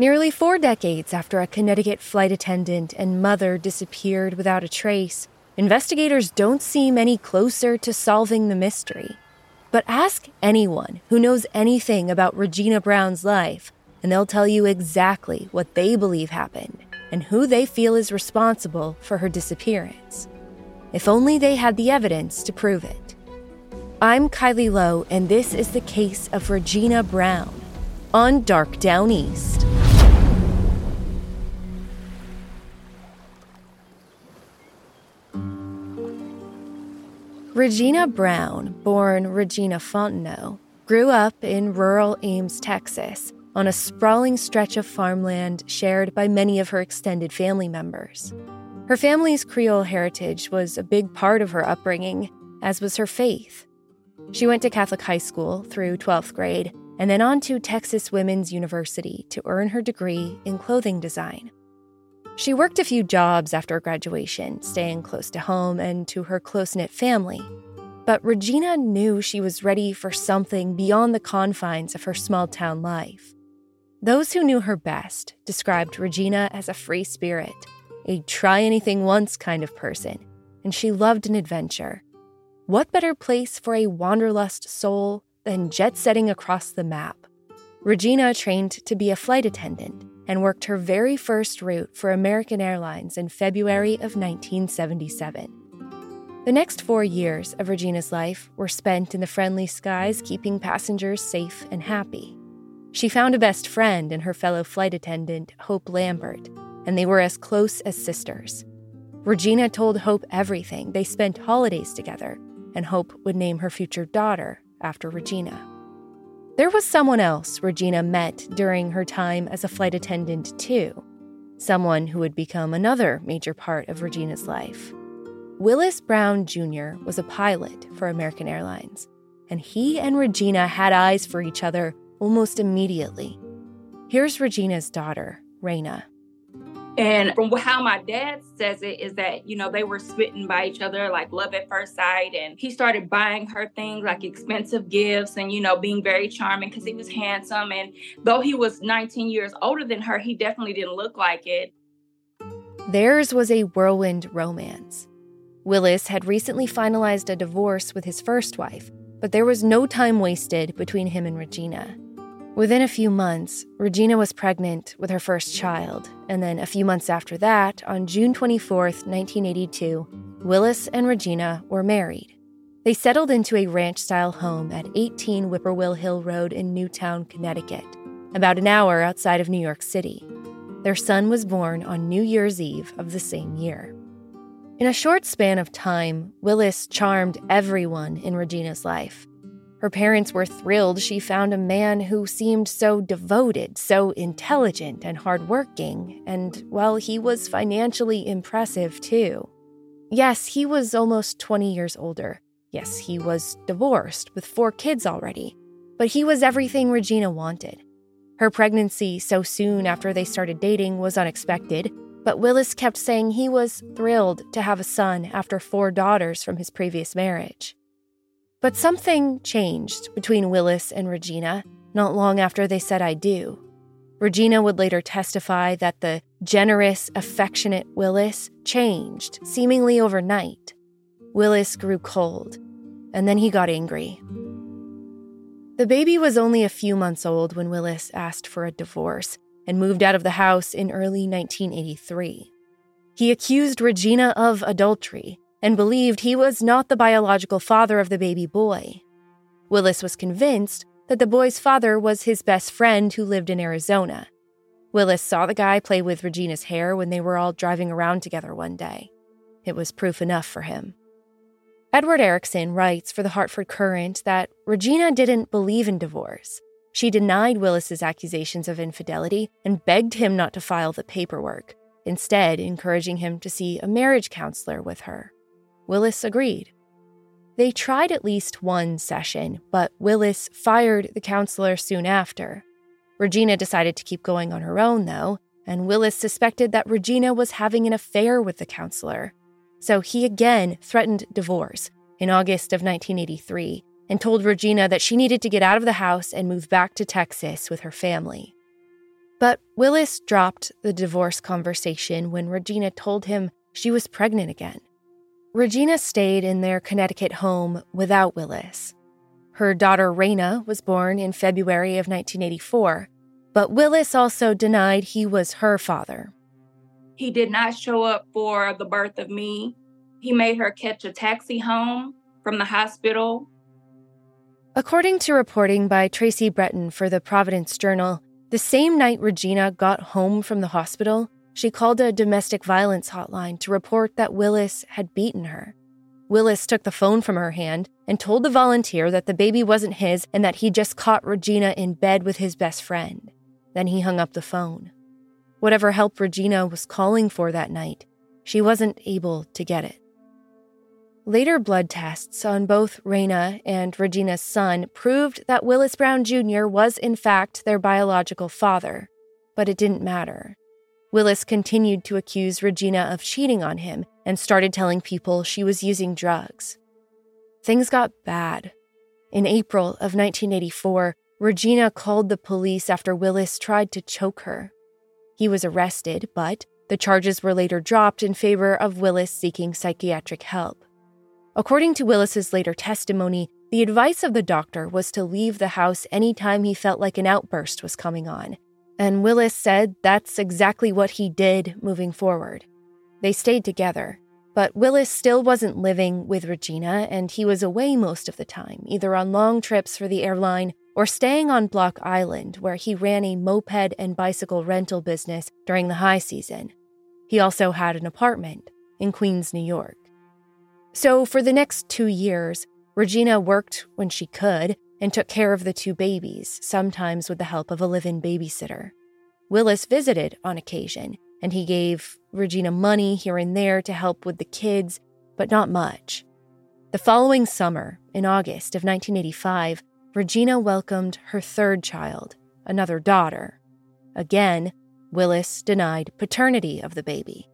Nearly four decades after a Connecticut flight attendant and mother disappeared without a trace, investigators don't seem any closer to solving the mystery. But ask anyone who knows anything about Regina Brown's life, and they'll tell you exactly what they believe happened and who they feel is responsible for her disappearance. If only they had the evidence to prove it. I'm Kylie Low, and this is the case of Regina Brown on Dark Downeast. Regina Brown, born Regina Fontenot, grew up in rural Ames, Texas, on a sprawling stretch of farmland shared by many of her extended family members. Her family's Creole heritage was a big part of her upbringing, as was her faith. She went to Catholic high school through 12th grade and then on to Texas Women's University to earn her degree in clothing design. She worked a few jobs after graduation, staying close to home and to her close knit family. But Regina knew she was ready for something beyond the confines of her small town life. Those who knew her best described Regina as a free spirit, a try anything once kind of person, and she loved an adventure. What better place for a wanderlust soul than jet setting across the map? Regina trained to be a flight attendant and worked her very first route for American Airlines in February of 1977. The next four years of Regina's life were spent in the friendly skies, keeping passengers safe and happy. She found a best friend in her fellow flight attendant, Hope Lambert, and they were as close as sisters. Regina told Hope everything. They spent holidays together, and Hope would name her future daughter after Regina. There was someone else Regina met during her time as a flight attendant, too. Someone who would become another major part of Regina's life. Willis Brown Jr. was a pilot for American Airlines, and he and Regina had eyes for each other almost immediately. Here's Regina's daughter, Raina. And from how my dad says it, is that, you know, they were smitten by each other, like love at first sight. And he started buying her things like expensive gifts and, you know, being very charming because he was handsome. And though he was 19 years older than her, he definitely didn't look like it. Theirs was a whirlwind romance. Willis had recently finalized a divorce with his first wife, but there was no time wasted between him and Regina. Within a few months, Regina was pregnant with her first child, and then a few months after that, on June 24, 1982, Willis and Regina were married. They settled into a ranch style home at 18 Whippoorwill Hill Road in Newtown, Connecticut, about an hour outside of New York City. Their son was born on New Year's Eve of the same year. In a short span of time, Willis charmed everyone in Regina's life. Her parents were thrilled she found a man who seemed so devoted, so intelligent and hardworking, and, well, he was financially impressive too. Yes, he was almost 20 years older. Yes, he was divorced with four kids already. But he was everything Regina wanted. Her pregnancy so soon after they started dating was unexpected, but Willis kept saying he was thrilled to have a son after four daughters from his previous marriage. But something changed between Willis and Regina not long after they said I do. Regina would later testify that the generous, affectionate Willis changed seemingly overnight. Willis grew cold, and then he got angry. The baby was only a few months old when Willis asked for a divorce and moved out of the house in early 1983. He accused Regina of adultery and believed he was not the biological father of the baby boy. Willis was convinced that the boy's father was his best friend who lived in Arizona. Willis saw the guy play with Regina's hair when they were all driving around together one day. It was proof enough for him. Edward Erickson writes for the Hartford Courant that Regina didn't believe in divorce. She denied Willis's accusations of infidelity and begged him not to file the paperwork, instead, encouraging him to see a marriage counselor with her. Willis agreed. They tried at least one session, but Willis fired the counselor soon after. Regina decided to keep going on her own, though, and Willis suspected that Regina was having an affair with the counselor. So he again threatened divorce in August of 1983 and told Regina that she needed to get out of the house and move back to Texas with her family. But Willis dropped the divorce conversation when Regina told him she was pregnant again. Regina stayed in their Connecticut home without Willis. Her daughter Raina was born in February of 1984, but Willis also denied he was her father. He did not show up for the birth of me. He made her catch a taxi home from the hospital. According to reporting by Tracy Breton for the Providence Journal, the same night Regina got home from the hospital, she called a domestic violence hotline to report that Willis had beaten her. Willis took the phone from her hand and told the volunteer that the baby wasn't his and that he just caught Regina in bed with his best friend. Then he hung up the phone. Whatever help Regina was calling for that night, she wasn't able to get it. Later blood tests on both Raina and Regina's son proved that Willis Brown Jr. was, in fact, their biological father, but it didn't matter. Willis continued to accuse Regina of cheating on him and started telling people she was using drugs. Things got bad. In April of 1984, Regina called the police after Willis tried to choke her. He was arrested, but the charges were later dropped in favor of Willis seeking psychiatric help. According to Willis's later testimony, the advice of the doctor was to leave the house anytime he felt like an outburst was coming on. And Willis said that's exactly what he did moving forward. They stayed together, but Willis still wasn't living with Regina, and he was away most of the time, either on long trips for the airline or staying on Block Island, where he ran a moped and bicycle rental business during the high season. He also had an apartment in Queens, New York. So, for the next two years, Regina worked when she could and took care of the two babies, sometimes with the help of a live in babysitter. Willis visited on occasion, and he gave Regina money here and there to help with the kids, but not much. The following summer, in August of 1985, Regina welcomed her third child, another daughter. Again, Willis denied paternity of the baby.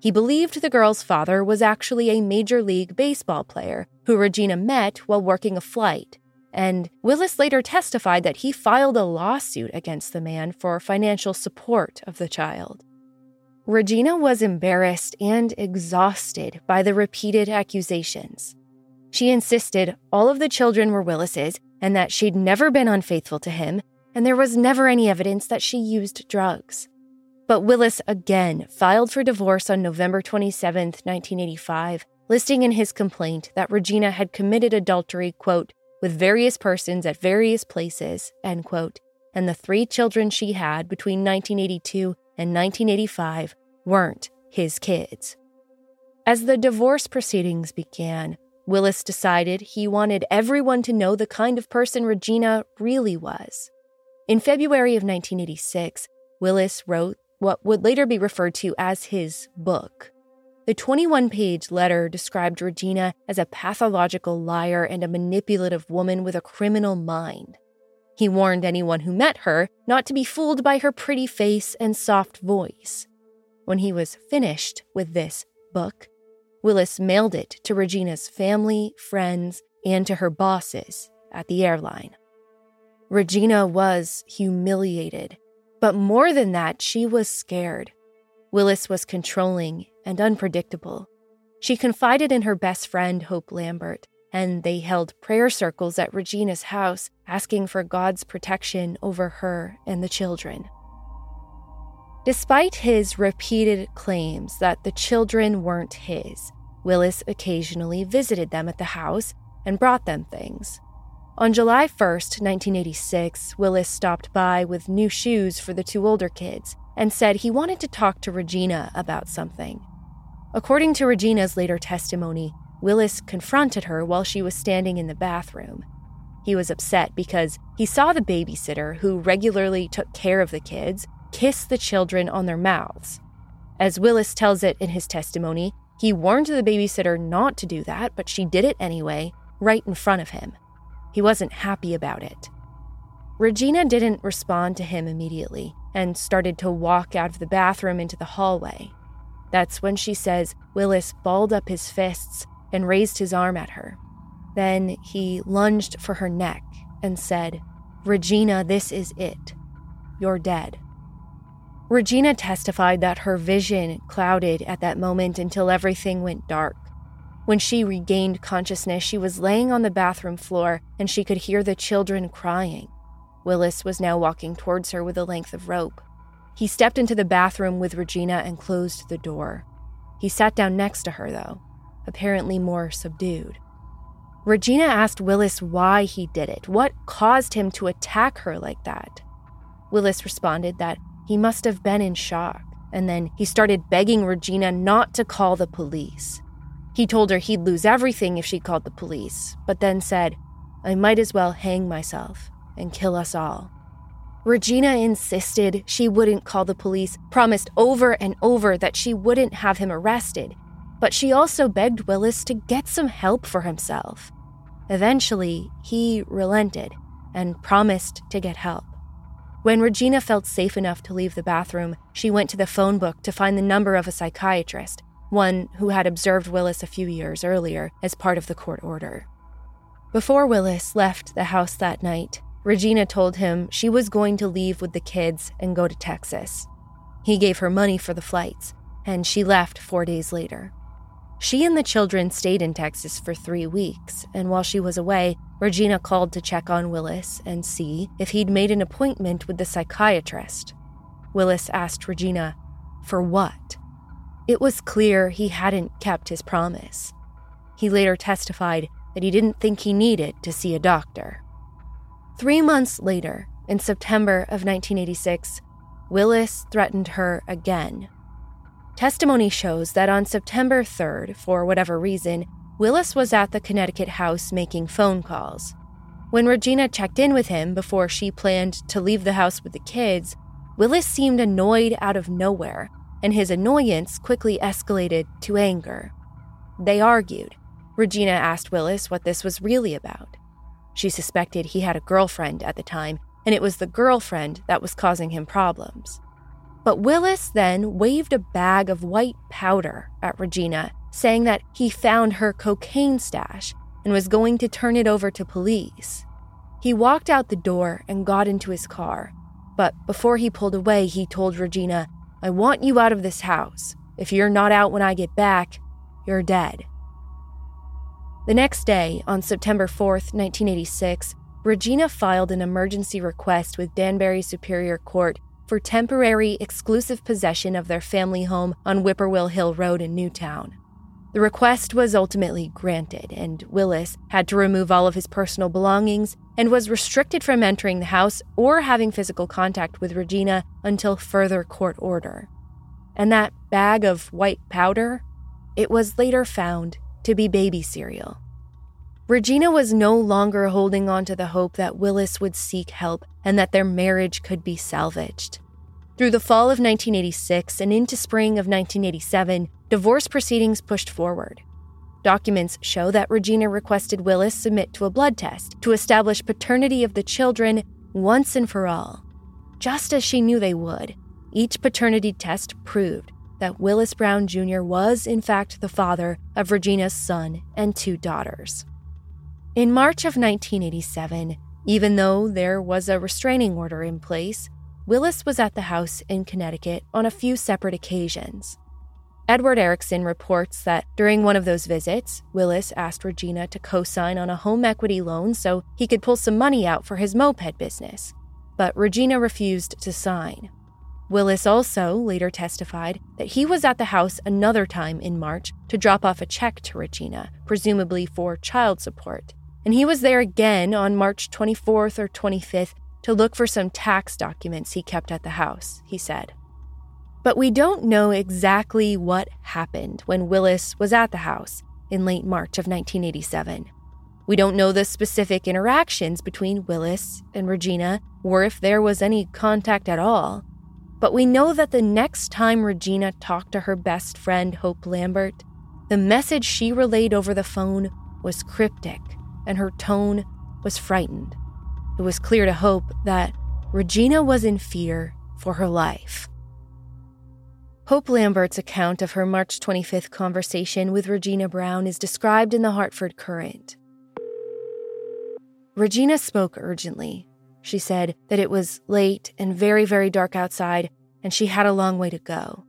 He believed the girl's father was actually a Major League Baseball player who Regina met while working a flight, and Willis later testified that he filed a lawsuit against the man for financial support of the child. Regina was embarrassed and exhausted by the repeated accusations. She insisted all of the children were Willis's and that she'd never been unfaithful to him, and there was never any evidence that she used drugs. But Willis again filed for divorce on November 27, 1985, listing in his complaint that Regina had committed adultery, quote, with various persons at various places, end quote, and the three children she had between 1982 and 1985 weren't his kids. As the divorce proceedings began, Willis decided he wanted everyone to know the kind of person Regina really was. In February of 1986, Willis wrote what would later be referred to as his book. The 21 page letter described Regina as a pathological liar and a manipulative woman with a criminal mind. He warned anyone who met her not to be fooled by her pretty face and soft voice. When he was finished with this book, Willis mailed it to Regina's family, friends, and to her bosses at the airline. Regina was humiliated but more than that, she was scared. Willis was controlling and unpredictable. She confided in her best friend, Hope Lambert, and they held prayer circles at Regina's house, asking for God's protection over her and the children. Despite his repeated claims that the children weren't his, Willis occasionally visited them at the house and brought them things. On July 1st, 1986, Willis stopped by with new shoes for the two older kids and said he wanted to talk to Regina about something. According to Regina's later testimony, Willis confronted her while she was standing in the bathroom. He was upset because he saw the babysitter, who regularly took care of the kids, kiss the children on their mouths. As Willis tells it in his testimony, he warned the babysitter not to do that, but she did it anyway, right in front of him. He wasn't happy about it. Regina didn't respond to him immediately and started to walk out of the bathroom into the hallway. That's when she says Willis balled up his fists and raised his arm at her. Then he lunged for her neck and said, Regina, this is it. You're dead. Regina testified that her vision clouded at that moment until everything went dark. When she regained consciousness, she was laying on the bathroom floor and she could hear the children crying. Willis was now walking towards her with a length of rope. He stepped into the bathroom with Regina and closed the door. He sat down next to her, though, apparently more subdued. Regina asked Willis why he did it, what caused him to attack her like that. Willis responded that he must have been in shock, and then he started begging Regina not to call the police. He told her he'd lose everything if she called the police, but then said, I might as well hang myself and kill us all. Regina insisted she wouldn't call the police, promised over and over that she wouldn't have him arrested, but she also begged Willis to get some help for himself. Eventually, he relented and promised to get help. When Regina felt safe enough to leave the bathroom, she went to the phone book to find the number of a psychiatrist, one who had observed Willis a few years earlier as part of the court order. Before Willis left the house that night, Regina told him she was going to leave with the kids and go to Texas. He gave her money for the flights, and she left four days later. She and the children stayed in Texas for three weeks, and while she was away, Regina called to check on Willis and see if he'd made an appointment with the psychiatrist. Willis asked Regina, For what? It was clear he hadn't kept his promise. He later testified that he didn't think he needed to see a doctor. Three months later, in September of 1986, Willis threatened her again Testimony shows that on September 3rd, for whatever reason, Willis was at the Connecticut house making phone calls. When Regina checked in with him before she planned to leave the house with the kids, Willis seemed annoyed out of nowhere, and his annoyance quickly escalated to anger. They argued. Regina asked Willis what this was really about. She suspected he had a girlfriend at the time, and it was the girlfriend that was causing him problems. But Willis then waved a bag of white powder at Regina, saying that he found her cocaine stash and was going to turn it over to police. He walked out the door and got into his car. But before he pulled away, he told Regina, I want you out of this house. If you're not out when I get back, you're dead. The next day, on September 4th, 1986, Regina filed an emergency request with Danbury Superior Court for temporary exclusive possession of their family home on Whippoorwill Hill Road in Newtown. The request was ultimately granted, and Willis had to remove all of his personal belongings and was restricted from entering the house or having physical contact with Regina until further court order. And that bag of white powder? It was later found to be baby cereal. Regina was no longer holding on to the hope that Willis would seek help and that their marriage could be salvaged. Through the fall of 1986 and into spring of 1987, divorce proceedings pushed forward. Documents show that Regina requested Willis submit to a blood test to establish paternity of the children once and for all. Just as she knew they would, each paternity test proved that Willis Brown Jr. was, in fact, the father of Regina's son and two daughters. In March of 1987, even though there was a restraining order in place, Willis was at the house in Connecticut on a few separate occasions. Edward Erickson reports that during one of those visits, Willis asked Regina to co sign on a home equity loan so he could pull some money out for his moped business. But Regina refused to sign. Willis also later testified that he was at the house another time in March to drop off a check to Regina, presumably for child support. And he was there again on March 24th or 25th to look for some tax documents he kept at the house, he said. But we don't know exactly what happened when Willis was at the house in late March of 1987. We don't know the specific interactions between Willis and Regina or if there was any contact at all. But we know that the next time Regina talked to her best friend, Hope Lambert, the message she relayed over the phone was cryptic and her tone was frightened. It was clear to Hope that Regina was in fear for her life. Hope Lambert's account of her March 25th conversation with Regina Brown is described in the Hartford Courant. Regina spoke urgently. She said that it was late and very, very dark outside, and she had a long way to go.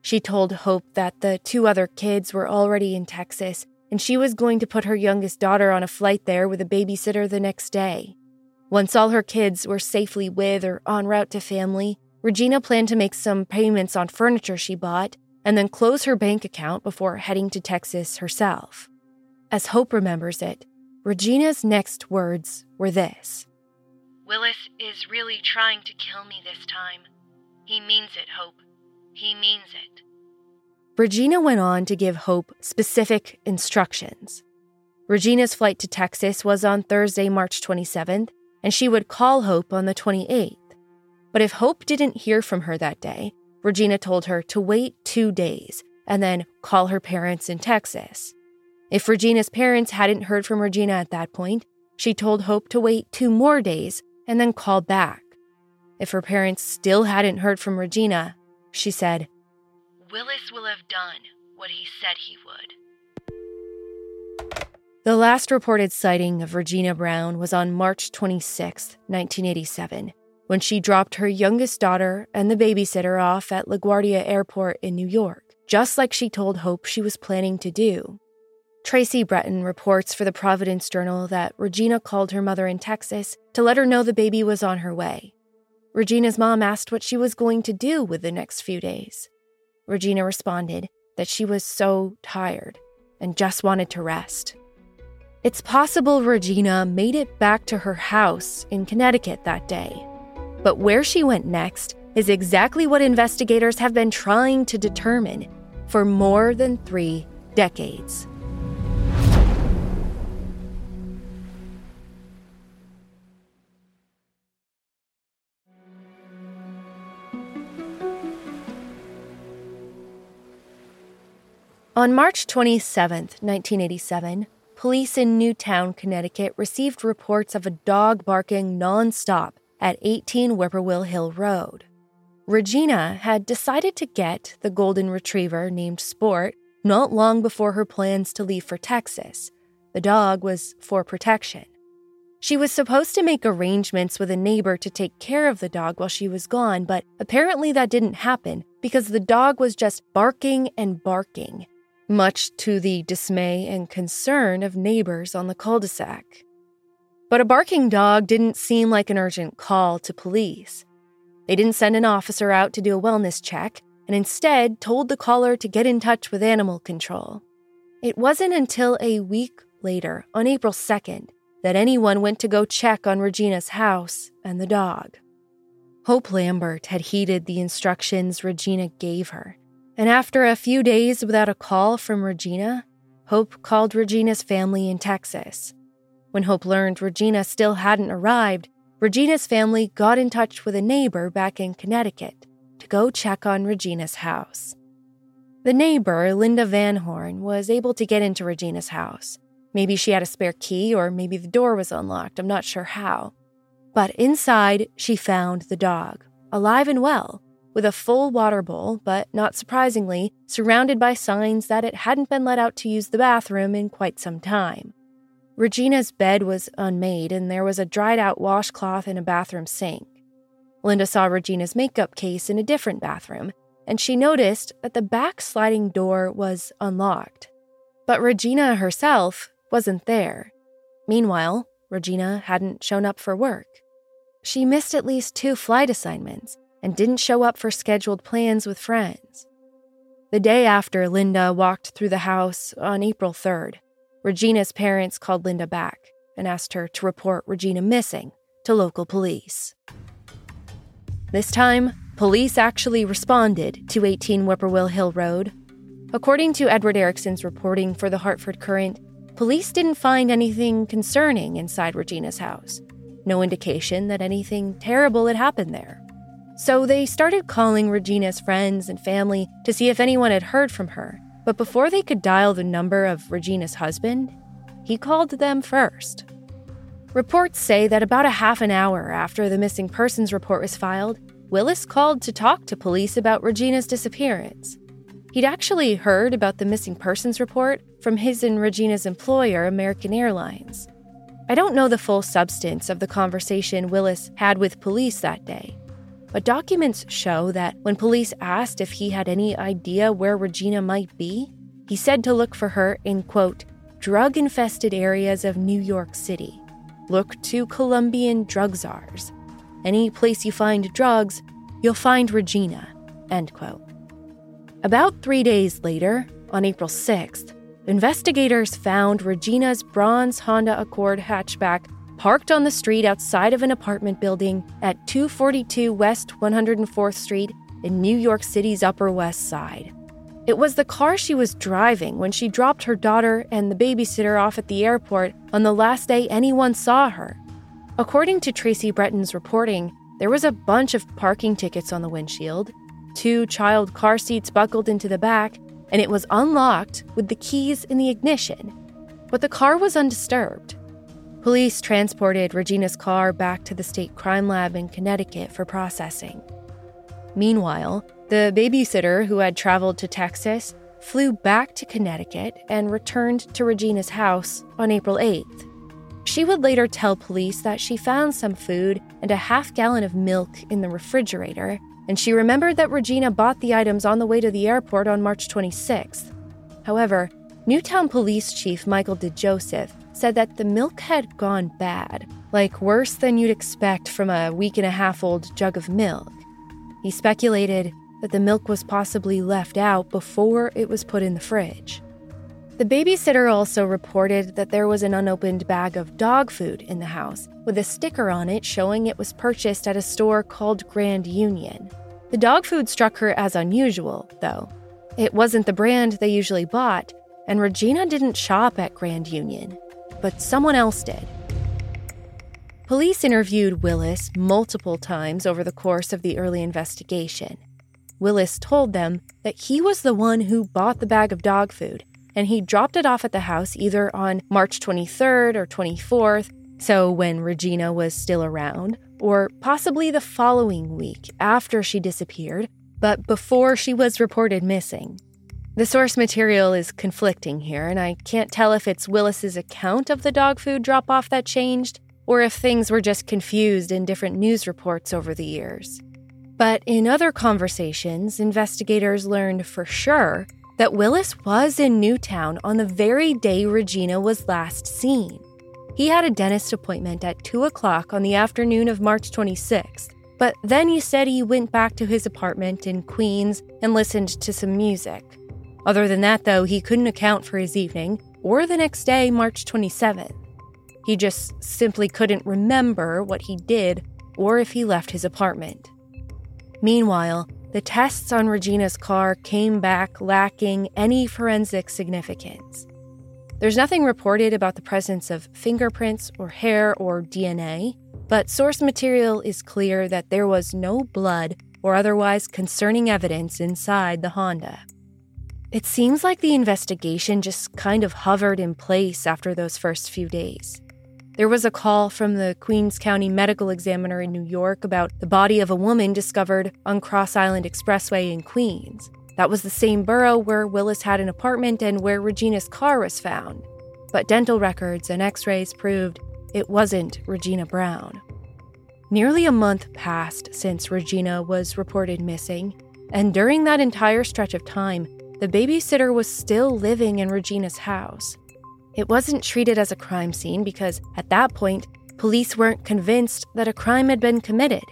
She told Hope that the two other kids were already in Texas, and she was going to put her youngest daughter on a flight there with a babysitter the next day. Once all her kids were safely with or en route to family, Regina planned to make some payments on furniture she bought and then close her bank account before heading to Texas herself. As Hope remembers it, Regina's next words were this Willis is really trying to kill me this time. He means it, Hope. He means it. Regina went on to give Hope specific instructions. Regina's flight to Texas was on Thursday, March 27th, and she would call Hope on the 28th. But if Hope didn't hear from her that day, Regina told her to wait two days and then call her parents in Texas. If Regina's parents hadn't heard from Regina at that point, she told Hope to wait two more days and then called back. If her parents still hadn't heard from Regina, she said, Willis will have done what he said he would. The last reported sighting of Regina Brown was on March 26, 1987, when she dropped her youngest daughter and the babysitter off at LaGuardia Airport in New York, just like she told Hope she was planning to do. Tracy Breton reports for the Providence Journal that Regina called her mother in Texas to let her know the baby was on her way. Regina's mom asked what she was going to do with the next few days. Regina responded that she was so tired and just wanted to rest. It's possible Regina made it back to her house in Connecticut that day. But where she went next is exactly what investigators have been trying to determine for more than three decades. On March 27, 1987, police in Newtown, Connecticut received reports of a dog barking nonstop at 18 Whippoorwill Hill Road. Regina had decided to get the golden retriever named Sport not long before her plans to leave for Texas. The dog was for protection. She was supposed to make arrangements with a neighbor to take care of the dog while she was gone, but apparently that didn't happen because the dog was just barking and barking much to the dismay and concern of neighbors on the cul de sac. But a barking dog didn't seem like an urgent call to police. They didn't send an officer out to do a wellness check and instead told the caller to get in touch with animal control. It wasn't until a week later, on April 2nd, that anyone went to go check on Regina's house and the dog. Hope Lambert had heeded the instructions Regina gave her and after a few days without a call from Regina, Hope called Regina's family in Texas. When Hope learned Regina still hadn't arrived, Regina's family got in touch with a neighbor back in Connecticut to go check on Regina's house. The neighbor, Linda Van Horn, was able to get into Regina's house. Maybe she had a spare key, or maybe the door was unlocked, I'm not sure how. But inside, she found the dog, alive and well, with a full water bowl, but not surprisingly, surrounded by signs that it hadn't been let out to use the bathroom in quite some time. Regina's bed was unmade, and there was a dried out washcloth in a bathroom sink. Linda saw Regina's makeup case in a different bathroom, and she noticed that the back sliding door was unlocked. But Regina herself wasn't there. Meanwhile, Regina hadn't shown up for work. She missed at least two flight assignments, and didn't show up for scheduled plans with friends. The day after Linda walked through the house on April 3rd, Regina's parents called Linda back and asked her to report Regina missing to local police. This time, police actually responded to 18 Whippoorwill Hill Road. According to Edward Erickson's reporting for the Hartford Courant, police didn't find anything concerning inside Regina's house. No indication that anything terrible had happened there. So they started calling Regina's friends and family to see if anyone had heard from her. But before they could dial the number of Regina's husband, he called them first. Reports say that about a half an hour after the missing persons report was filed, Willis called to talk to police about Regina's disappearance. He'd actually heard about the missing persons report from his and Regina's employer, American Airlines. I don't know the full substance of the conversation Willis had with police that day, but documents show that when police asked if he had any idea where Regina might be, he said to look for her in, quote, drug infested areas of New York City. Look to Colombian drug czars. Any place you find drugs, you'll find Regina, end quote. About three days later, on April 6th, investigators found Regina's bronze Honda Accord hatchback parked on the street outside of an apartment building at 242 West 104th Street in New York City's Upper West Side. It was the car she was driving when she dropped her daughter and the babysitter off at the airport on the last day anyone saw her. According to Tracy Breton's reporting, there was a bunch of parking tickets on the windshield, two child car seats buckled into the back, and it was unlocked with the keys in the ignition. But the car was undisturbed. Police transported Regina's car back to the state crime lab in Connecticut for processing. Meanwhile, the babysitter who had traveled to Texas flew back to Connecticut and returned to Regina's house on April 8th. She would later tell police that she found some food and a half gallon of milk in the refrigerator, and she remembered that Regina bought the items on the way to the airport on March 26th. However, Newtown Police Chief Michael DeJoseph said that the milk had gone bad, like worse than you'd expect from a week and a half old jug of milk. He speculated that the milk was possibly left out before it was put in the fridge. The babysitter also reported that there was an unopened bag of dog food in the house, with a sticker on it showing it was purchased at a store called Grand Union. The dog food struck her as unusual, though. It wasn't the brand they usually bought, and Regina didn't shop at Grand Union but someone else did. Police interviewed Willis multiple times over the course of the early investigation. Willis told them that he was the one who bought the bag of dog food, and he dropped it off at the house either on March 23rd or 24th, so when Regina was still around, or possibly the following week after she disappeared, but before she was reported missing. The source material is conflicting here, and I can't tell if it's Willis's account of the dog food drop off that changed, or if things were just confused in different news reports over the years. But in other conversations, investigators learned for sure that Willis was in Newtown on the very day Regina was last seen. He had a dentist appointment at 2 o'clock on the afternoon of March 26th, but then he said he went back to his apartment in Queens and listened to some music. Other than that, though, he couldn't account for his evening or the next day, March 27th. He just simply couldn't remember what he did or if he left his apartment. Meanwhile, the tests on Regina's car came back lacking any forensic significance. There's nothing reported about the presence of fingerprints or hair or DNA, but source material is clear that there was no blood or otherwise concerning evidence inside the Honda. It seems like the investigation just kind of hovered in place after those first few days. There was a call from the Queens County Medical Examiner in New York about the body of a woman discovered on Cross Island Expressway in Queens. That was the same borough where Willis had an apartment and where Regina's car was found. But dental records and x rays proved it wasn't Regina Brown. Nearly a month passed since Regina was reported missing, and during that entire stretch of time, the babysitter was still living in Regina's house. It wasn't treated as a crime scene because, at that point, police weren't convinced that a crime had been committed.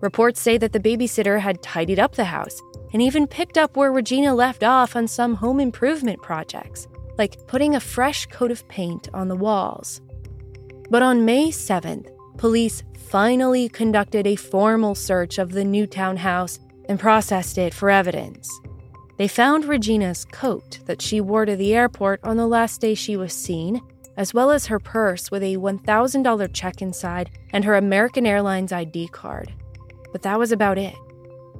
Reports say that the babysitter had tidied up the house and even picked up where Regina left off on some home improvement projects, like putting a fresh coat of paint on the walls. But on May 7th, police finally conducted a formal search of the Newtown house and processed it for evidence. They found Regina's coat that she wore to the airport on the last day she was seen, as well as her purse with a $1,000 check inside and her American Airlines ID card. But that was about it.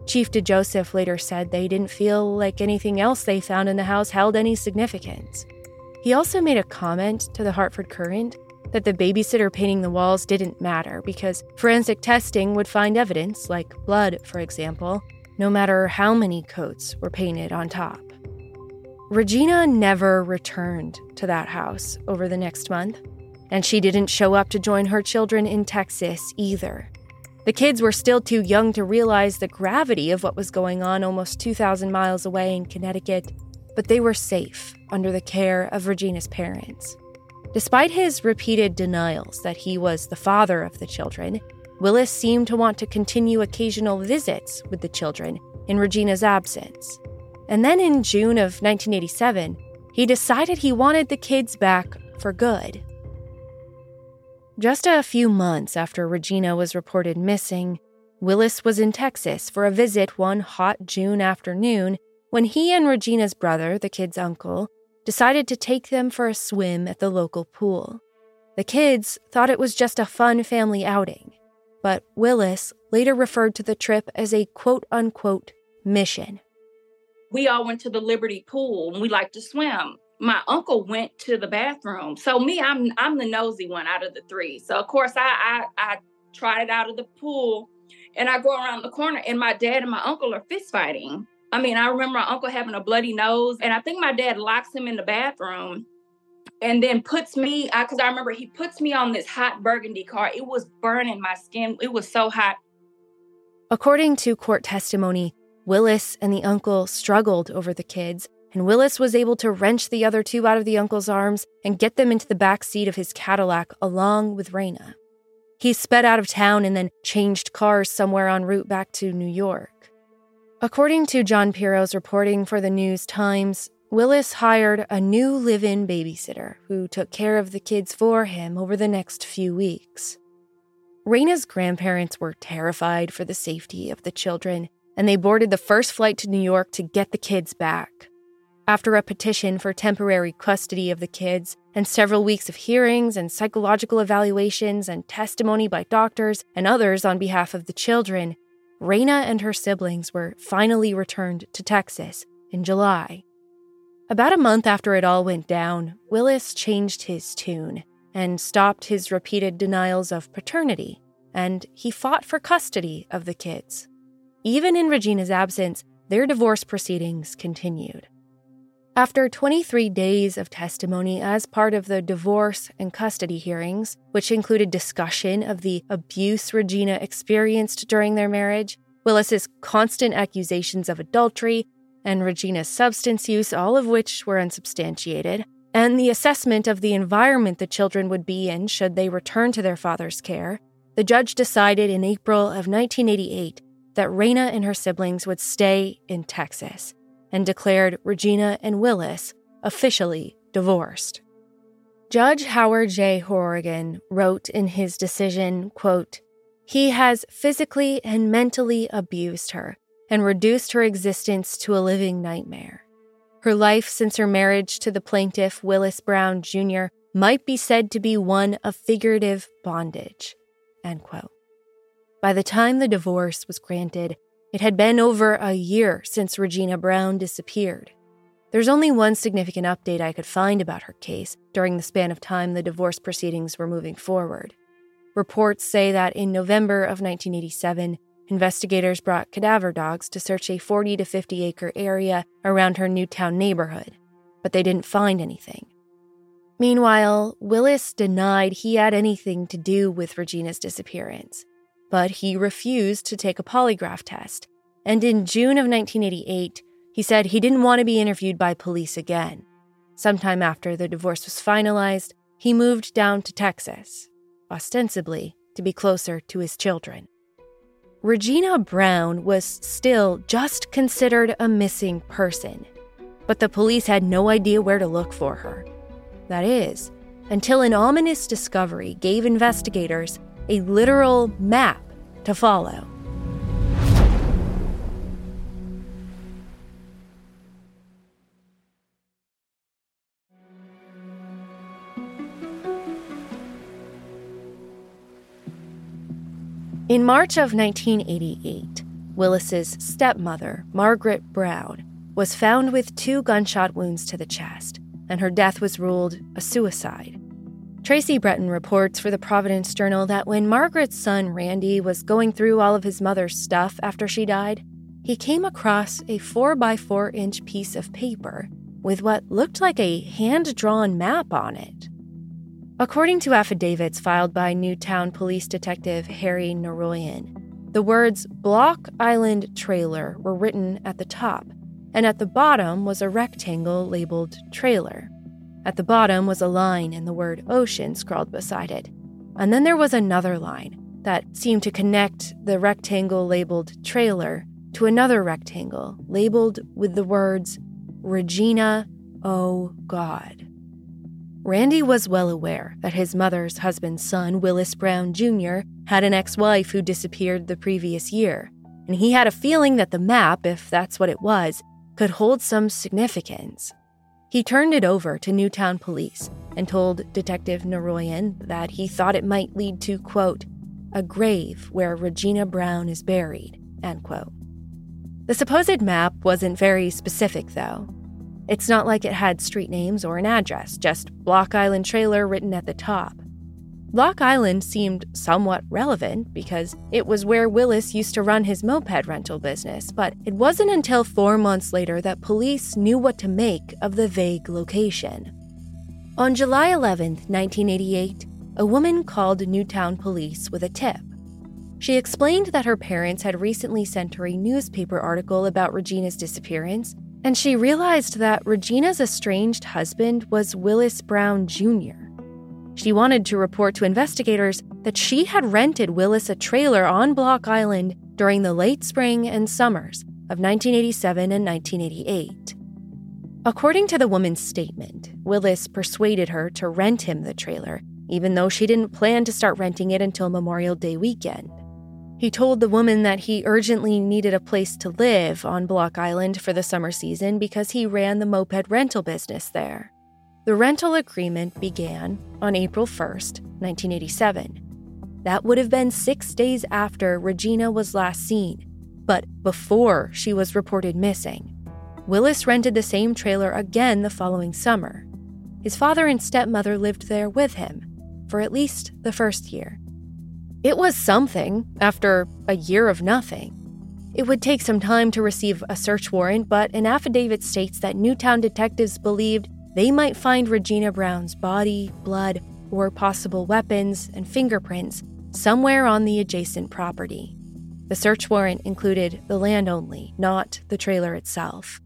Chief DeJoseph later said they didn't feel like anything else they found in the house held any significance. He also made a comment to the Hartford Courant that the babysitter painting the walls didn't matter because forensic testing would find evidence, like blood, for example, no matter how many coats were painted on top. Regina never returned to that house over the next month, and she didn't show up to join her children in Texas either. The kids were still too young to realize the gravity of what was going on almost 2,000 miles away in Connecticut, but they were safe under the care of Regina's parents. Despite his repeated denials that he was the father of the children, Willis seemed to want to continue occasional visits with the children in Regina's absence. And then in June of 1987, he decided he wanted the kids back for good. Just a few months after Regina was reported missing, Willis was in Texas for a visit one hot June afternoon when he and Regina's brother, the kids' uncle, decided to take them for a swim at the local pool. The kids thought it was just a fun family outing, but Willis later referred to the trip as a quote unquote mission. We all went to the Liberty pool and we like to swim my uncle went to the bathroom. So me, I'm I'm the nosy one out of the three. So of course I I, I tried out of the pool and I go around the corner and my dad and my uncle are fist fighting. I mean, I remember my uncle having a bloody nose, and I think my dad locks him in the bathroom and then puts me because I, I remember he puts me on this hot burgundy car. It was burning my skin. It was so hot. According to court testimony, Willis and the uncle struggled over the kids and Willis was able to wrench the other two out of the uncle's arms and get them into the back seat of his Cadillac along with Raina. He sped out of town and then changed cars somewhere en route back to New York. According to John Pirro's reporting for the News Times, Willis hired a new live in babysitter who took care of the kids for him over the next few weeks. Raina's grandparents were terrified for the safety of the children, and they boarded the first flight to New York to get the kids back. After a petition for temporary custody of the kids, and several weeks of hearings and psychological evaluations and testimony by doctors and others on behalf of the children, Rayna and her siblings were finally returned to Texas in July. About a month after it all went down, Willis changed his tune and stopped his repeated denials of paternity, and he fought for custody of the kids. Even in Regina's absence, their divorce proceedings continued. After 23 days of testimony as part of the divorce and custody hearings, which included discussion of the abuse Regina experienced during their marriage, Willis's constant accusations of adultery, and Regina's substance use, all of which were unsubstantiated, and the assessment of the environment the children would be in should they return to their father's care, the judge decided in April of 1988 that Raina and her siblings would stay in Texas and declared Regina and Willis officially divorced. Judge Howard J. Horrigan wrote in his decision, quote, He has physically and mentally abused her and reduced her existence to a living nightmare. Her life since her marriage to the plaintiff, Willis Brown Jr., might be said to be one of figurative bondage. By the time the divorce was granted, it had been over a year since Regina Brown disappeared. There's only one significant update I could find about her case during the span of time the divorce proceedings were moving forward. Reports say that in November of 1987, investigators brought cadaver dogs to search a 40 to 50 acre area around her Newtown neighborhood, but they didn't find anything. Meanwhile, Willis denied he had anything to do with Regina's disappearance but he refused to take a polygraph test. And in June of 1988, he said he didn't want to be interviewed by police again. Sometime after the divorce was finalized, he moved down to Texas, ostensibly to be closer to his children. Regina Brown was still just considered a missing person, but the police had no idea where to look for her. That is, until an ominous discovery gave investigators a literal map to follow. In March of 1988, Willis's stepmother, Margaret Brown, was found with two gunshot wounds to the chest, and her death was ruled a suicide. Tracy Breton reports for the Providence Journal that when Margaret's son Randy was going through all of his mother's stuff after she died, he came across a 4 by 4 inch piece of paper with what looked like a hand drawn map on it. According to affidavits filed by Newtown Police Detective Harry Naroyan, the words Block Island Trailer were written at the top, and at the bottom was a rectangle labeled Trailer. At the bottom was a line and the word ocean scrawled beside it. And then there was another line that seemed to connect the rectangle labeled trailer to another rectangle labeled with the words Regina, oh God. Randy was well aware that his mother's husband's son, Willis Brown Jr., had an ex wife who disappeared the previous year, and he had a feeling that the map, if that's what it was, could hold some significance. He turned it over to Newtown Police and told Detective Naroyan that he thought it might lead to, quote, a grave where Regina Brown is buried, end quote. The supposed map wasn't very specific, though. It's not like it had street names or an address, just Block Island Trailer written at the top. Block Island seemed somewhat relevant because it was where Willis used to run his moped rental business, but it wasn't until four months later that police knew what to make of the vague location. On July 11, 1988, a woman called Newtown police with a tip. She explained that her parents had recently sent her a newspaper article about Regina's disappearance, and she realized that Regina's estranged husband was Willis Brown Jr. She wanted to report to investigators that she had rented Willis a trailer on Block Island during the late spring and summers of 1987 and 1988. According to the woman's statement, Willis persuaded her to rent him the trailer, even though she didn't plan to start renting it until Memorial Day weekend. He told the woman that he urgently needed a place to live on Block Island for the summer season because he ran the moped rental business there. The rental agreement began on April 1st, 1987. That would have been six days after Regina was last seen, but before she was reported missing. Willis rented the same trailer again the following summer. His father and stepmother lived there with him for at least the first year. It was something after a year of nothing. It would take some time to receive a search warrant, but an affidavit states that Newtown detectives believed they might find Regina Brown's body, blood, or possible weapons and fingerprints somewhere on the adjacent property. The search warrant included the land only, not the trailer itself.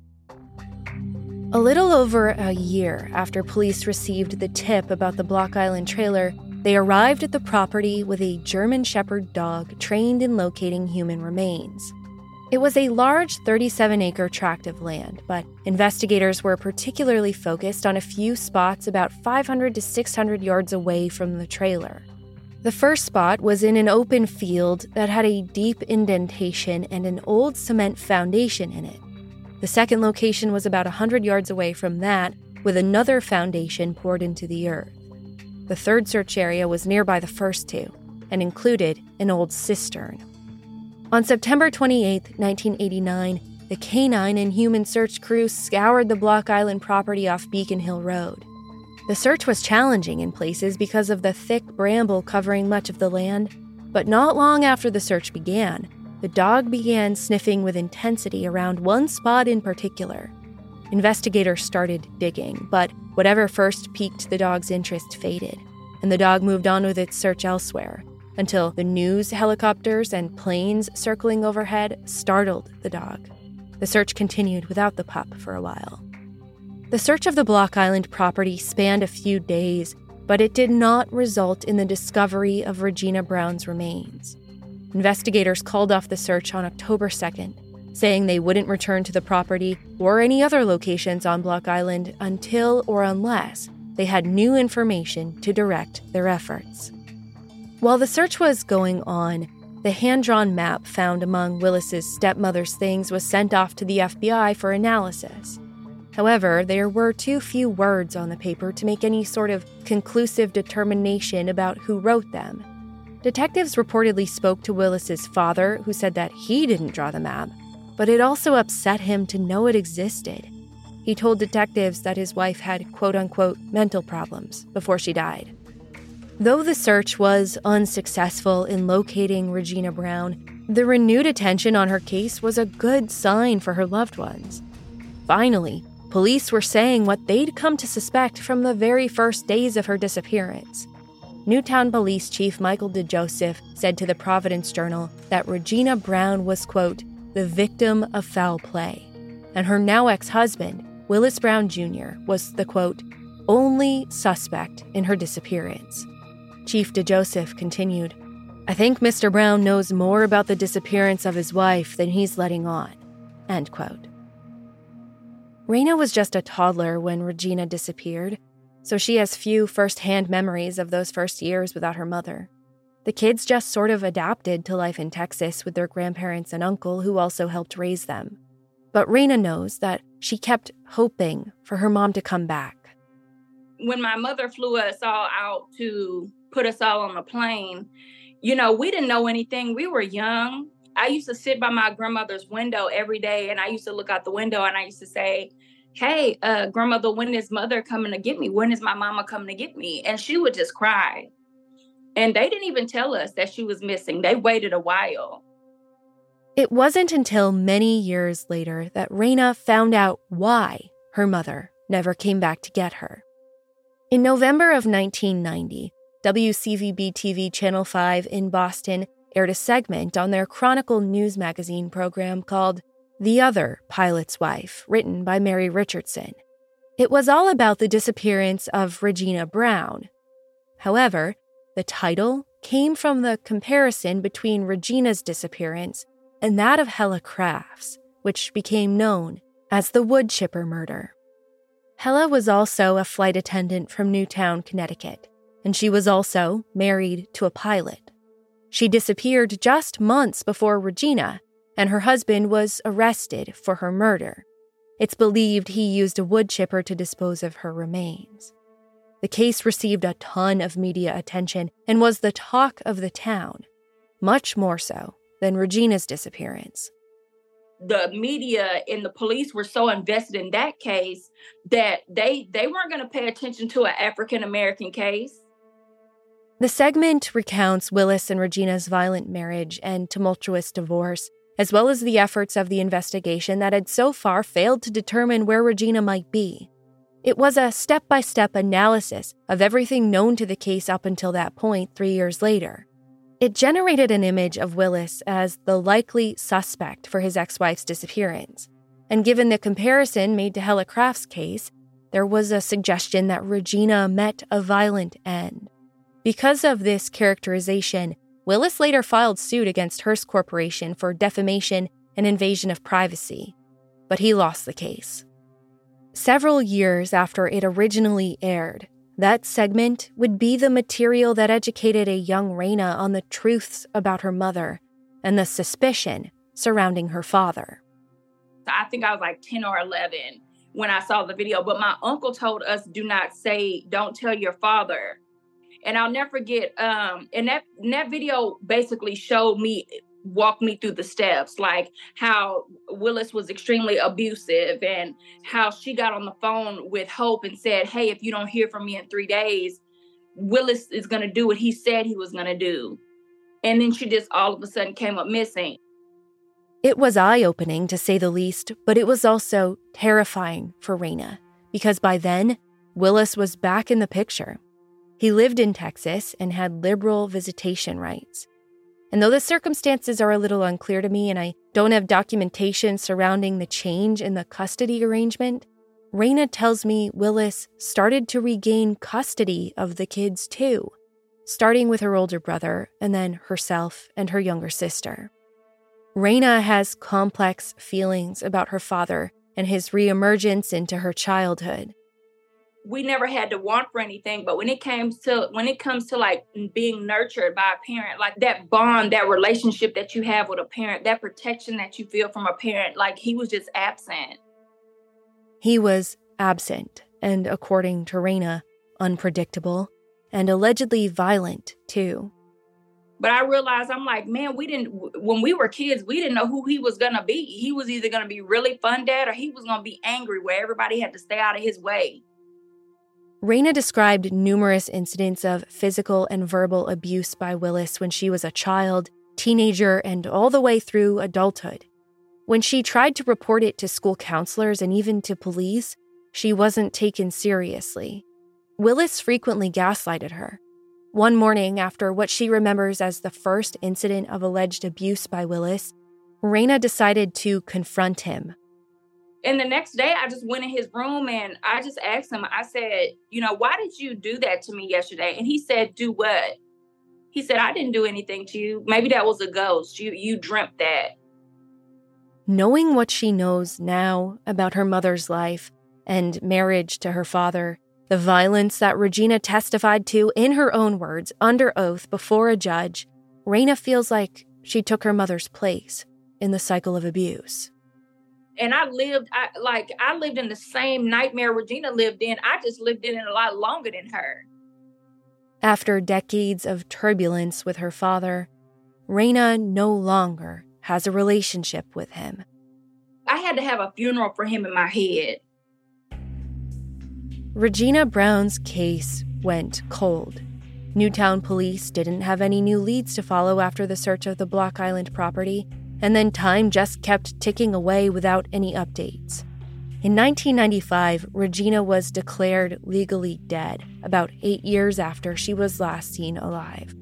A little over a year after police received the tip about the Block Island trailer, they arrived at the property with a German Shepherd dog trained in locating human remains. It was a large 37 acre tract of land, but investigators were particularly focused on a few spots about 500 to 600 yards away from the trailer. The first spot was in an open field that had a deep indentation and an old cement foundation in it. The second location was about 100 yards away from that, with another foundation poured into the earth. The third search area was nearby the first two and included an old cistern. On September 28, 1989, the canine and human search crew scoured the Block Island property off Beacon Hill Road. The search was challenging in places because of the thick bramble covering much of the land, but not long after the search began, the dog began sniffing with intensity around one spot in particular. Investigators started digging, but whatever first piqued the dog's interest faded, and the dog moved on with its search elsewhere, until the news helicopters and planes circling overhead startled the dog. The search continued without the pup for a while. The search of the Block Island property spanned a few days, but it did not result in the discovery of Regina Brown's remains. Investigators called off the search on October 2nd, saying they wouldn't return to the property or any other locations on Block Island until or unless they had new information to direct their efforts. While the search was going on, the hand drawn map found among Willis's stepmother's things was sent off to the FBI for analysis. However, there were too few words on the paper to make any sort of conclusive determination about who wrote them. Detectives reportedly spoke to Willis's father, who said that he didn't draw the map, but it also upset him to know it existed. He told detectives that his wife had quote unquote mental problems before she died. Though the search was unsuccessful in locating Regina Brown, the renewed attention on her case was a good sign for her loved ones. Finally, police were saying what they'd come to suspect from the very first days of her disappearance. Newtown Police Chief Michael DeJoseph said to the Providence Journal that Regina Brown was, quote, the victim of foul play, and her now ex husband, Willis Brown Jr., was the, quote, only suspect in her disappearance. Chief DeJoseph continued, I think Mr. Brown knows more about the disappearance of his wife than he's letting on. End quote. Raina was just a toddler when Regina disappeared, so she has few first-hand memories of those first years without her mother. The kids just sort of adapted to life in Texas with their grandparents and uncle who also helped raise them. But Raina knows that she kept hoping for her mom to come back. When my mother flew us all out to put us all on the plane, you know, we didn't know anything. We were young. I used to sit by my grandmother's window every day and I used to look out the window and I used to say, Hey, uh, grandmother, when is mother coming to get me? When is my mama coming to get me? And she would just cry. And they didn't even tell us that she was missing. They waited a while. It wasn't until many years later that Raina found out why her mother never came back to get her. In November of 1990, WCVB TV Channel 5 in Boston aired a segment on their Chronicle news magazine program called The Other Pilot's Wife, written by Mary Richardson. It was all about the disappearance of Regina Brown. However, the title came from the comparison between Regina's disappearance and that of Helle Crafts, which became known as the wood chipper murder. Hella was also a flight attendant from Newtown, Connecticut and she was also married to a pilot. She disappeared just months before Regina, and her husband was arrested for her murder. It's believed he used a wood chipper to dispose of her remains. The case received a ton of media attention and was the talk of the town, much more so than Regina's disappearance. The media and the police were so invested in that case that they they weren't going to pay attention to an African American case. The segment recounts Willis and Regina's violent marriage and tumultuous divorce, as well as the efforts of the investigation that had so far failed to determine where Regina might be. It was a step by step analysis of everything known to the case up until that point three years later. It generated an image of Willis as the likely suspect for his ex wife's disappearance. And given the comparison made to Helle Craft's case, there was a suggestion that Regina met a violent end. Because of this characterization, Willis later filed suit against Hearst Corporation for defamation and invasion of privacy, but he lost the case. Several years after it originally aired, that segment would be the material that educated a young Raina on the truths about her mother and the suspicion surrounding her father. I think I was like 10 or 11 when I saw the video, but my uncle told us do not say, don't tell your father and I'll never forget. Um, and that and that video basically showed me walked me through the steps, like how Willis was extremely abusive and how she got on the phone with Hope and said, Hey, if you don't hear from me in three days, Willis is going to do what he said he was going to do. And then she just all of a sudden came up missing. It was eye opening to say the least, but it was also terrifying for Raina because by then, Willis was back in the picture. He lived in Texas and had liberal visitation rights. And though the circumstances are a little unclear to me and I don't have documentation surrounding the change in the custody arrangement, Raina tells me Willis started to regain custody of the kids too, starting with her older brother and then herself and her younger sister. Raina has complex feelings about her father and his reemergence into her childhood we never had to want for anything but when it comes to when it comes to like being nurtured by a parent like that bond that relationship that you have with a parent that protection that you feel from a parent like he was just absent he was absent and according to Raina unpredictable and allegedly violent too But I realized I'm like, man, we didn't, when we were kids, we didn't know who he was going to be. He was either going to be really fun dad or he was going to be angry where everybody had to stay out of his way. Raina described numerous incidents of physical and verbal abuse by Willis when she was a child, teenager, and all the way through adulthood. When she tried to report it to school counselors and even to police, she wasn't taken seriously. Willis frequently gaslighted her. One morning, after what she remembers as the first incident of alleged abuse by Willis, Raina decided to confront him and the next day, I just went in his room and I just asked him, I said, you know, why did you do that to me yesterday? And he said, do what? He said, I didn't do anything to you. Maybe that was a ghost. You you dreamt that. Knowing what she knows now about her mother's life and marriage to her father, the violence that Regina testified to in her own words under oath before a judge, Raina feels like she took her mother's place in the cycle of abuse and I lived I like I lived in the same nightmare Regina lived in. I just lived in it a lot longer than her. After decades of turbulence with her father, Raina no longer has a relationship with him. I had to have a funeral for him in my head. Regina Brown's case went cold. Newtown police didn't have any new leads to follow after the search of the Block Island property, and then time just kept ticking away without any updates. In 1995, Regina was declared legally dead about eight years after she was last seen alive.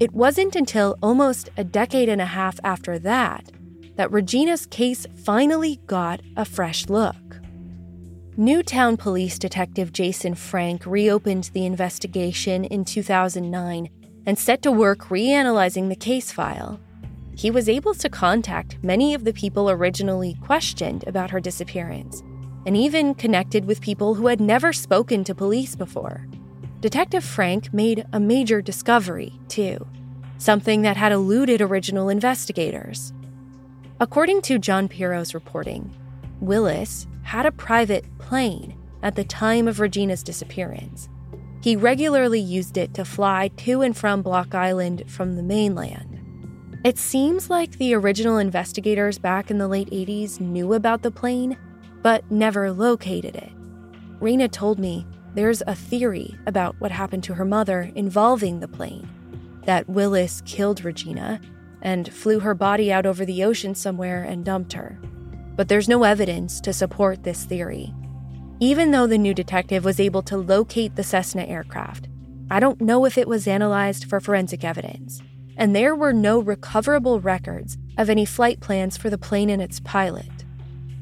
It wasn't until almost a decade and a half after that that Regina's case finally got a fresh look. Newtown Police Detective Jason Frank reopened the investigation in 2009 and set to work reanalyzing the case file he was able to contact many of the people originally questioned about her disappearance, and even connected with people who had never spoken to police before. Detective Frank made a major discovery, too, something that had eluded original investigators. According to John Pirro's reporting, Willis had a private plane at the time of Regina's disappearance. He regularly used it to fly to and from Block Island from the mainland. It seems like the original investigators back in the late 80s knew about the plane, but never located it. Raina told me there's a theory about what happened to her mother involving the plane that Willis killed Regina and flew her body out over the ocean somewhere and dumped her. But there's no evidence to support this theory. Even though the new detective was able to locate the Cessna aircraft, I don't know if it was analyzed for forensic evidence and there were no recoverable records of any flight plans for the plane and its pilot.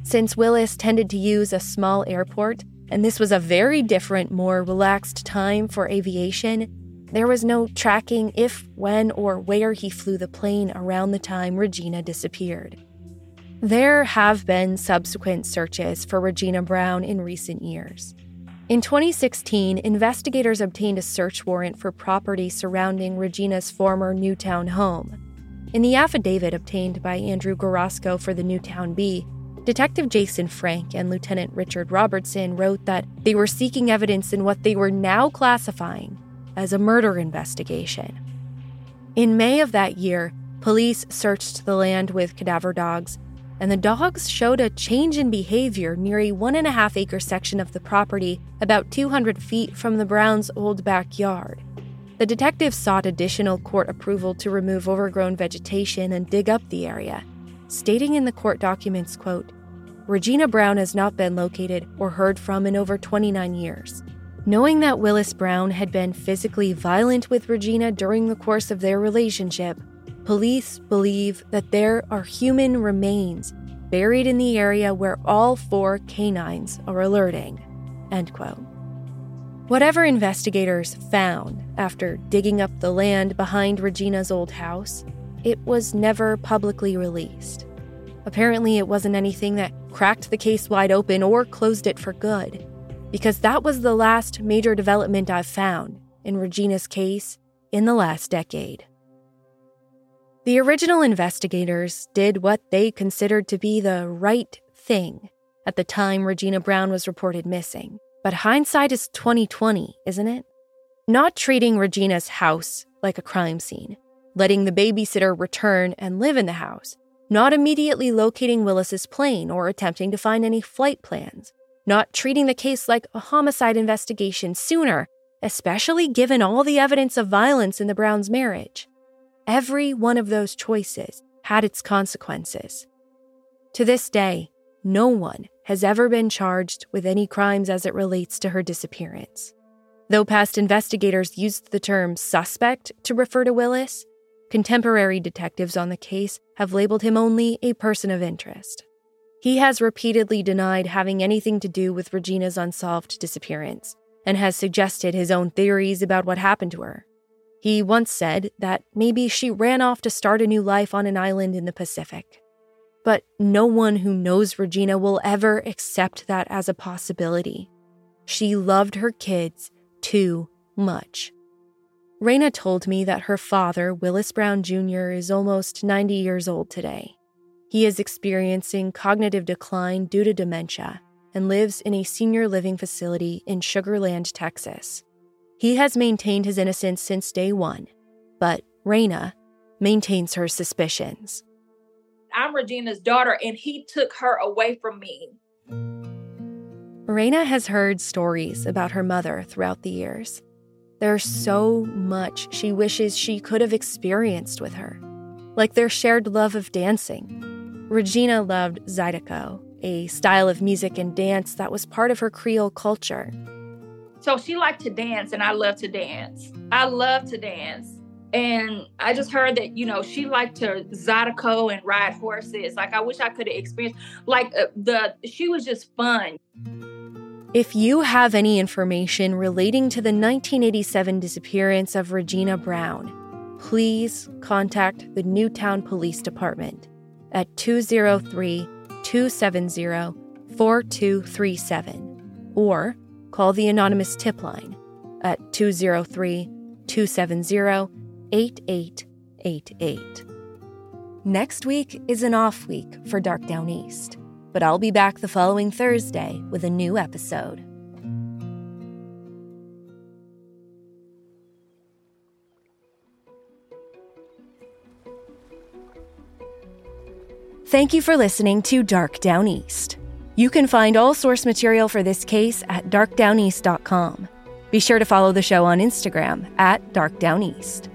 Since Willis tended to use a small airport, and this was a very different, more relaxed time for aviation, there was no tracking if, when, or where he flew the plane around the time Regina disappeared. There have been subsequent searches for Regina Brown in recent years. In 2016, investigators obtained a search warrant for property surrounding Regina's former Newtown home. In the affidavit obtained by Andrew Gorosko for the Newtown Bee, Detective Jason Frank and Lieutenant Richard Robertson wrote that they were seeking evidence in what they were now classifying as a murder investigation. In May of that year, police searched the land with cadaver dogs and the dogs showed a change in behavior near a one and a half acre section of the property about 200 feet from the Browns' old backyard. The detectives sought additional court approval to remove overgrown vegetation and dig up the area, stating in the court documents, quote, Regina Brown has not been located or heard from in over 29 years. Knowing that Willis Brown had been physically violent with Regina during the course of their relationship, Police believe that there are human remains buried in the area where all four canines are alerting. End quote. Whatever investigators found after digging up the land behind Regina's old house, it was never publicly released. Apparently, it wasn't anything that cracked the case wide open or closed it for good, because that was the last major development I've found in Regina's case in the last decade. The original investigators did what they considered to be the right thing at the time Regina Brown was reported missing. But hindsight is 2020, isn't it? Not treating Regina's house like a crime scene, letting the babysitter return and live in the house, not immediately locating Willis's plane or attempting to find any flight plans, not treating the case like a homicide investigation sooner, especially given all the evidence of violence in the Browns' marriage. Every one of those choices had its consequences. To this day, no one has ever been charged with any crimes as it relates to her disappearance. Though past investigators used the term suspect to refer to Willis, contemporary detectives on the case have labeled him only a person of interest. He has repeatedly denied having anything to do with Regina's unsolved disappearance and has suggested his own theories about what happened to her. He once said that maybe she ran off to start a new life on an island in the Pacific. But no one who knows Regina will ever accept that as a possibility. She loved her kids too much. Raina told me that her father, Willis Brown Jr., is almost 90 years old today. He is experiencing cognitive decline due to dementia and lives in a senior living facility in Sugar Land, Texas. He has maintained his innocence since day one, but Raina maintains her suspicions. I'm Regina's daughter, and he took her away from me. Raina has heard stories about her mother throughout the years. There's so much she wishes she could have experienced with her, like their shared love of dancing. Regina loved Zydeco, a style of music and dance that was part of her Creole culture. So she liked to dance, and I love to dance. I love to dance. And I just heard that, you know, she liked to Zydeco and ride horses. Like, I wish I could have experienced, like, uh, the, she was just fun. If you have any information relating to the 1987 disappearance of Regina Brown, please contact the Newtown Police Department at 203 270 4237 or call the anonymous tip line at 203 270 8888. Next week is an off week for Dark Downeast, but I'll be back the following Thursday with a new episode. Thank you for listening to Dark Downeast. You can find all source material for this case at darkdowneast.com. Be sure to follow the show on Instagram at darkdowneast.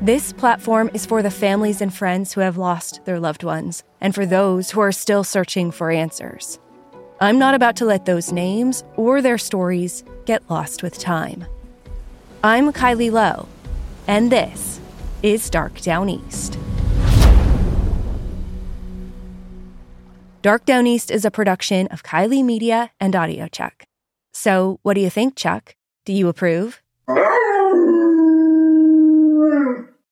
This platform is for the families and friends who have lost their loved ones and for those who are still searching for answers. I'm not about to let those names or their stories get lost with time. I'm Kylie Low, and this is Dark Downeast. Dark Downeast is a production of Kylie Media and audiochuck. So, what do you think, Chuck? Do you approve?